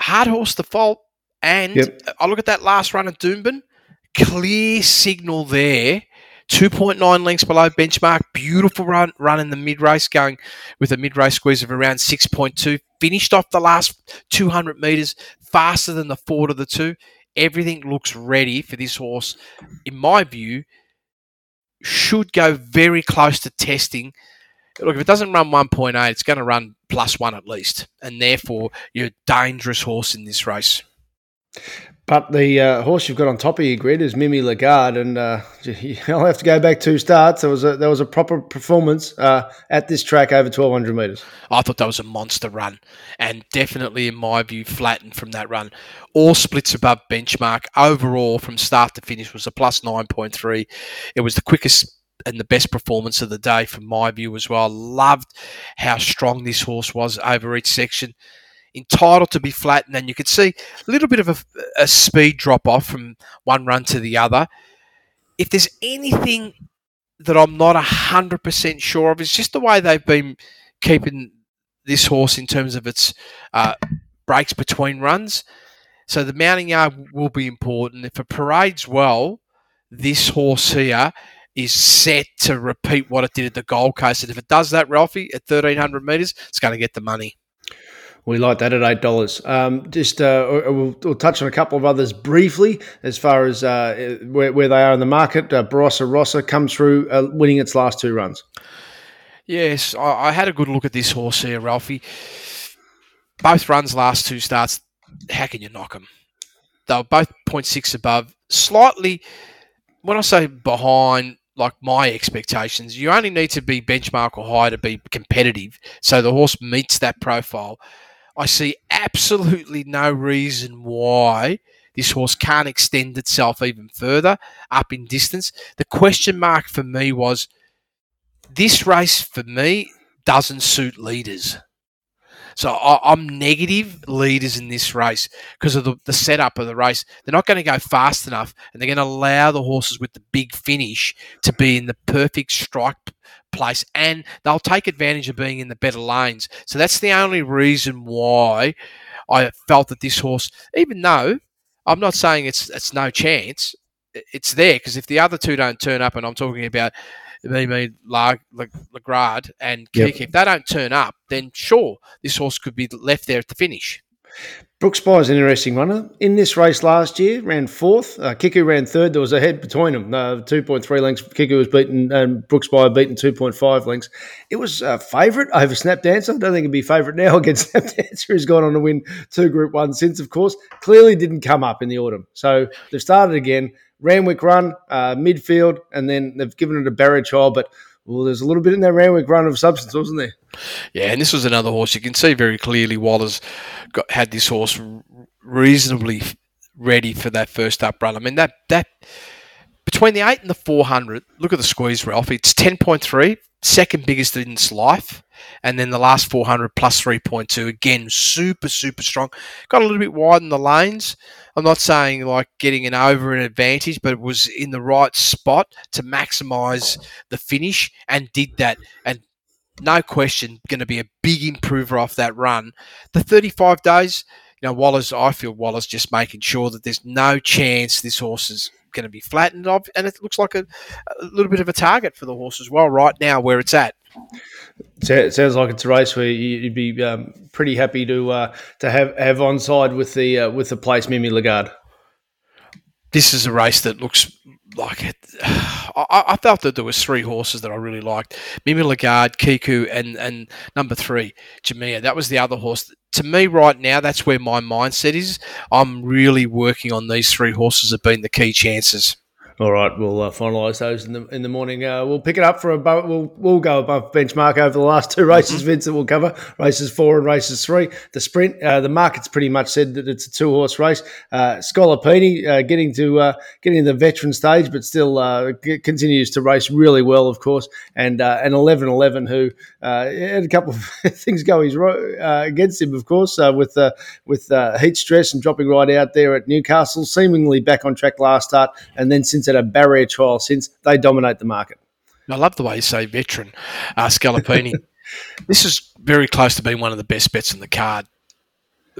Hard horse to fault. And Yep. I look at that last run at Doomben, clear signal there. 2.9 lengths below benchmark. Beautiful run, run in the mid race, going with a mid race squeeze of around 6.2. Finished off the last 200 metres faster than the forward of the two. Everything looks ready for this horse, in my view, should go very close to testing. Look, if it doesn't run 1.8, it's going to run plus one at least. And therefore, you're a dangerous horse in this race. But the uh, horse you've got on top of your grid is Mimi Lagarde, and uh, I'll have to go back two starts. There was a there was a proper performance uh, at this track over twelve hundred metres. I thought that was a monster run, and definitely, in my view, flattened from that run. All splits above benchmark. Overall, from start to finish, was a plus 9.3. It was the quickest and the best performance of the day, from my view, as well. Loved how strong this horse was over each section. Entitled to be flat, and then you could see a little bit of a, a speed drop off from one run to the other. If there's anything that I'm not 100% sure of, it's just the way they've been keeping this horse in terms of its uh, breaks between runs. So the mounting yard will be important. If it parades well, this horse here is set to repeat what it did at the Gold Coast. And if it does that, Ralphie, at 1300 metres, it's going to get the money. We like that at eight dollars. Um, just uh, we'll, we'll, touch on a couple of others briefly as far as uh, where, where, they are in the market. Uh, Barossa Rossa comes through, uh, winning its last two runs. Yes, I, I, had a good look at this horse here, Ralphie. Both runs, last two starts. How can you knock them? They were both 0.6 above. Slightly, when I say behind, like my expectations. You only need to be benchmark or higher to be competitive. So the horse meets that profile. I see absolutely no reason why this horse can't extend itself even further up in distance. The question mark for me was this race for me doesn't suit leaders. So I, am negative leaders in this race because of the, the setup of the race. They're not going to go fast enough, and they're going to allow the horses with the big finish to be in the perfect strike place, and they'll take advantage of being in the better lanes. So that's the only reason why I felt that this horse, even though I'm not saying it's it's no chance, it's there because if the other two don't turn up, and I'm talking about Mimi Lagarde and Kiku, yep. if they don't turn up, then sure, this horse could be left there at the finish. Brooks By is an interesting runner. In this race last year, ran fourth. Uh, Kiku ran third. There was a head between them. Uh, 2.3 lengths. Kiku was beaten, and Brooks By beaten 2.5 lengths. It was a favourite over Snap Dancer. I don't think it'd be favourite now against Snap Dancer, who's gone on to win two Group 1 since, of course. Clearly didn't come up in the autumn. So they've started again. Randwick run, uh, midfield, and then they've given it a barrier trial. But well, there's a little bit in that Randwick run of substance, wasn't there? Yeah, and this was another horse. You can see very clearly Waller's got had this horse reasonably ready for that first up run. I mean that that between the eight and the four hundred. Look at the squeeze, Ralph. It's ten point three, second biggest in its life and then the last 400 plus 3.2 again super super strong got a little bit wide in the lanes i'm not saying like getting an over an advantage but it was in the right spot to maximize the finish and did that and no question going to be a big improver off that run the 35 days you know Wallace, I feel Waller's just making sure that there's no chance this horse is going to be flattened off and it looks like a, a little bit of a target for the horse as well right now where it's at it sounds like it's a race where you'd be um, pretty happy to uh, to have have on side with the uh, with the place Mimi Lagarde. This is a race that looks like it. I, I, felt that there was three horses that I really liked: Mimi Lagarde, Kiku, and and number three, Jamia. That was the other horse. To me, right now, that's where my mindset is. I'm really working on these three horses have been the key chances. All right, we'll uh, finalise those in the in the morning. Uh, we'll pick it up for above. We'll we'll go above benchmark over the last two races. Mm-hmm. Vince, that we'll cover races four and races three. The sprint, uh, the market's pretty much said that it's a two horse race. Uh, Scalapini uh, getting to uh, getting the veteran stage, but still uh, g- continues to race really well, of course. And and eleven eleven who had a couple of things go his going against him, of course, with with heat stress and dropping right out there at Newcastle, seemingly back on track last start, and then since at a barrier trial since they dominate the market. I love the way you say veteran, uh, Scalapini. this is very close to being one of the best bets in the card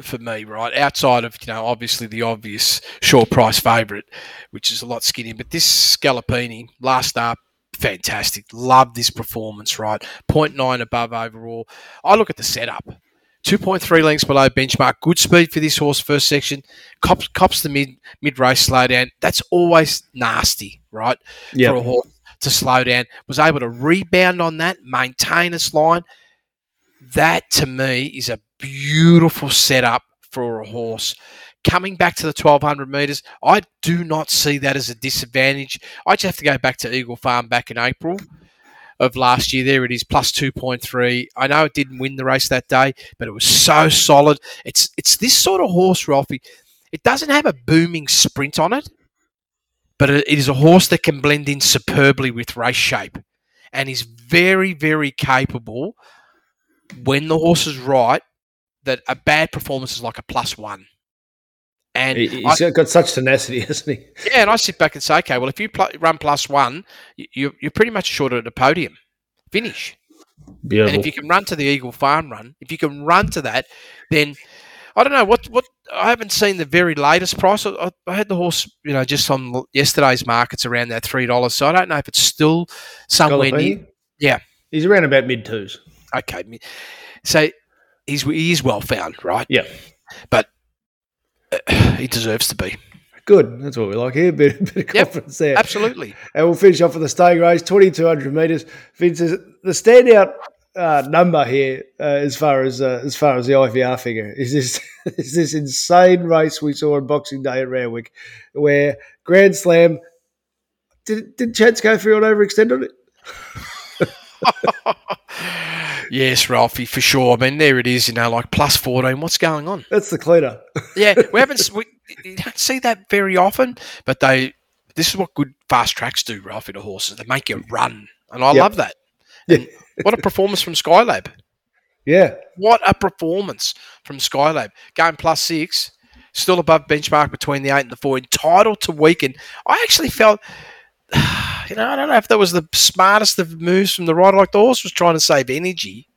for me, right? Outside of, you know, obviously the obvious short price favourite, which is a lot skinnier. But this Scalapini, last up, fantastic. Love this performance, right? 0.9 above overall. I look at the setup. 2.3 lengths below benchmark. Good speed for this horse first section. Cops, cops the mid mid race slowdown. That's always nasty, right? Yep. For a horse to slow down. Was able to rebound on that, maintain its line. That to me is a beautiful setup for a horse. Coming back to the 1200 metres, I do not see that as a disadvantage. I just have to go back to Eagle Farm back in April of last year. There it is, plus two point three. I know it didn't win the race that day, but it was so solid. It's it's this sort of horse, Ralphie. It doesn't have a booming sprint on it, but it is a horse that can blend in superbly with race shape, and is very very capable when the horse is right. That a bad performance is like a plus one. And he's I, got such tenacity, hasn't he? Yeah, and I sit back and say, okay, well, if you pl- run plus one, you, you're pretty much short at the podium finish. Beautiful. And if you can run to the Eagle Farm run, if you can run to that, then I don't know what what I haven't seen the very latest price. I, I had the horse, you know, just on yesterday's markets around that three dollars. So I don't know if it's still somewhere near. Yeah. He's around about mid twos. Okay, so he's he is well found, right? Yeah. But he deserves to be Good. That's what we like here. Bit, bit of Yep. confidence there. absolutely. And we'll finish off with the staying race, 2,200 metres. Vince, the standout uh, number here uh, as far as uh, as far as the IVR figure is this is this insane race we saw on Boxing Day at Randwick, where Grand Slam did did Chance go through on it? yes, Ralphie, for sure. I mean, there it is. You know, like plus fourteen. What's going on? That's the cleaner. Yeah, we haven't we you don't see that very often, but they. This is what good fast tracks do, Ralphie, to horses. They make you run, and I Yep. love that. And what a performance from Skylab! Yeah, What a performance from Skylab. Going plus six, still above benchmark between the eight and the four, entitled to weaken. I actually felt, you know, I don't know if that was the smartest of moves from the rider. Like the horse was trying to save energy.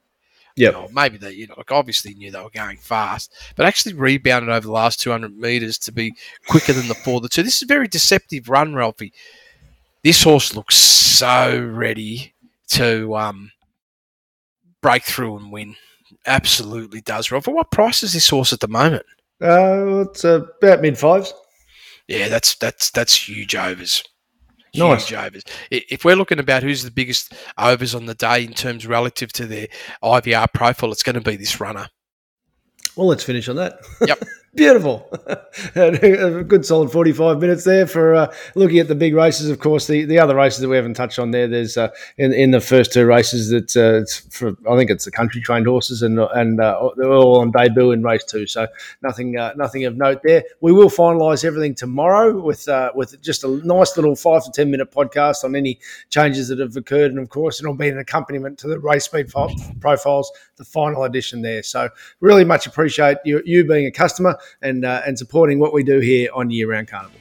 Yep. Or maybe they, you know, like obviously knew they were going fast, but actually rebounded over the last 200 meters to be quicker than the four. The two. This is a very deceptive run, Ralphie. This horse looks so ready to um, break through and win. Absolutely does, Ralphie. What price is this horse at the moment? uh, it's about mid fives. Yeah, that's that's that's huge overs. Nice. Huge overs. If we're looking about who's the biggest overs on the day in terms relative to their IVR profile, it's going to be this runner. Well, let's finish on that. Yep. Beautiful. a good solid 45 minutes there for uh, looking at the big races. Of course, the, the other races that we haven't touched on there, there's uh, in, in the first two races that uh, it's for, I think it's the country trained horses and and uh, they're all on debut in race two. So nothing uh, nothing of note there. We will finalise everything tomorrow with uh, with just a nice little five to 10 minute podcast on any changes that have occurred. And of course, it'll be an accompaniment to the race speed profiles, the final edition there. So really much appreciate you, you being a customer and uh, and supporting what we do here on Year Round Carnival.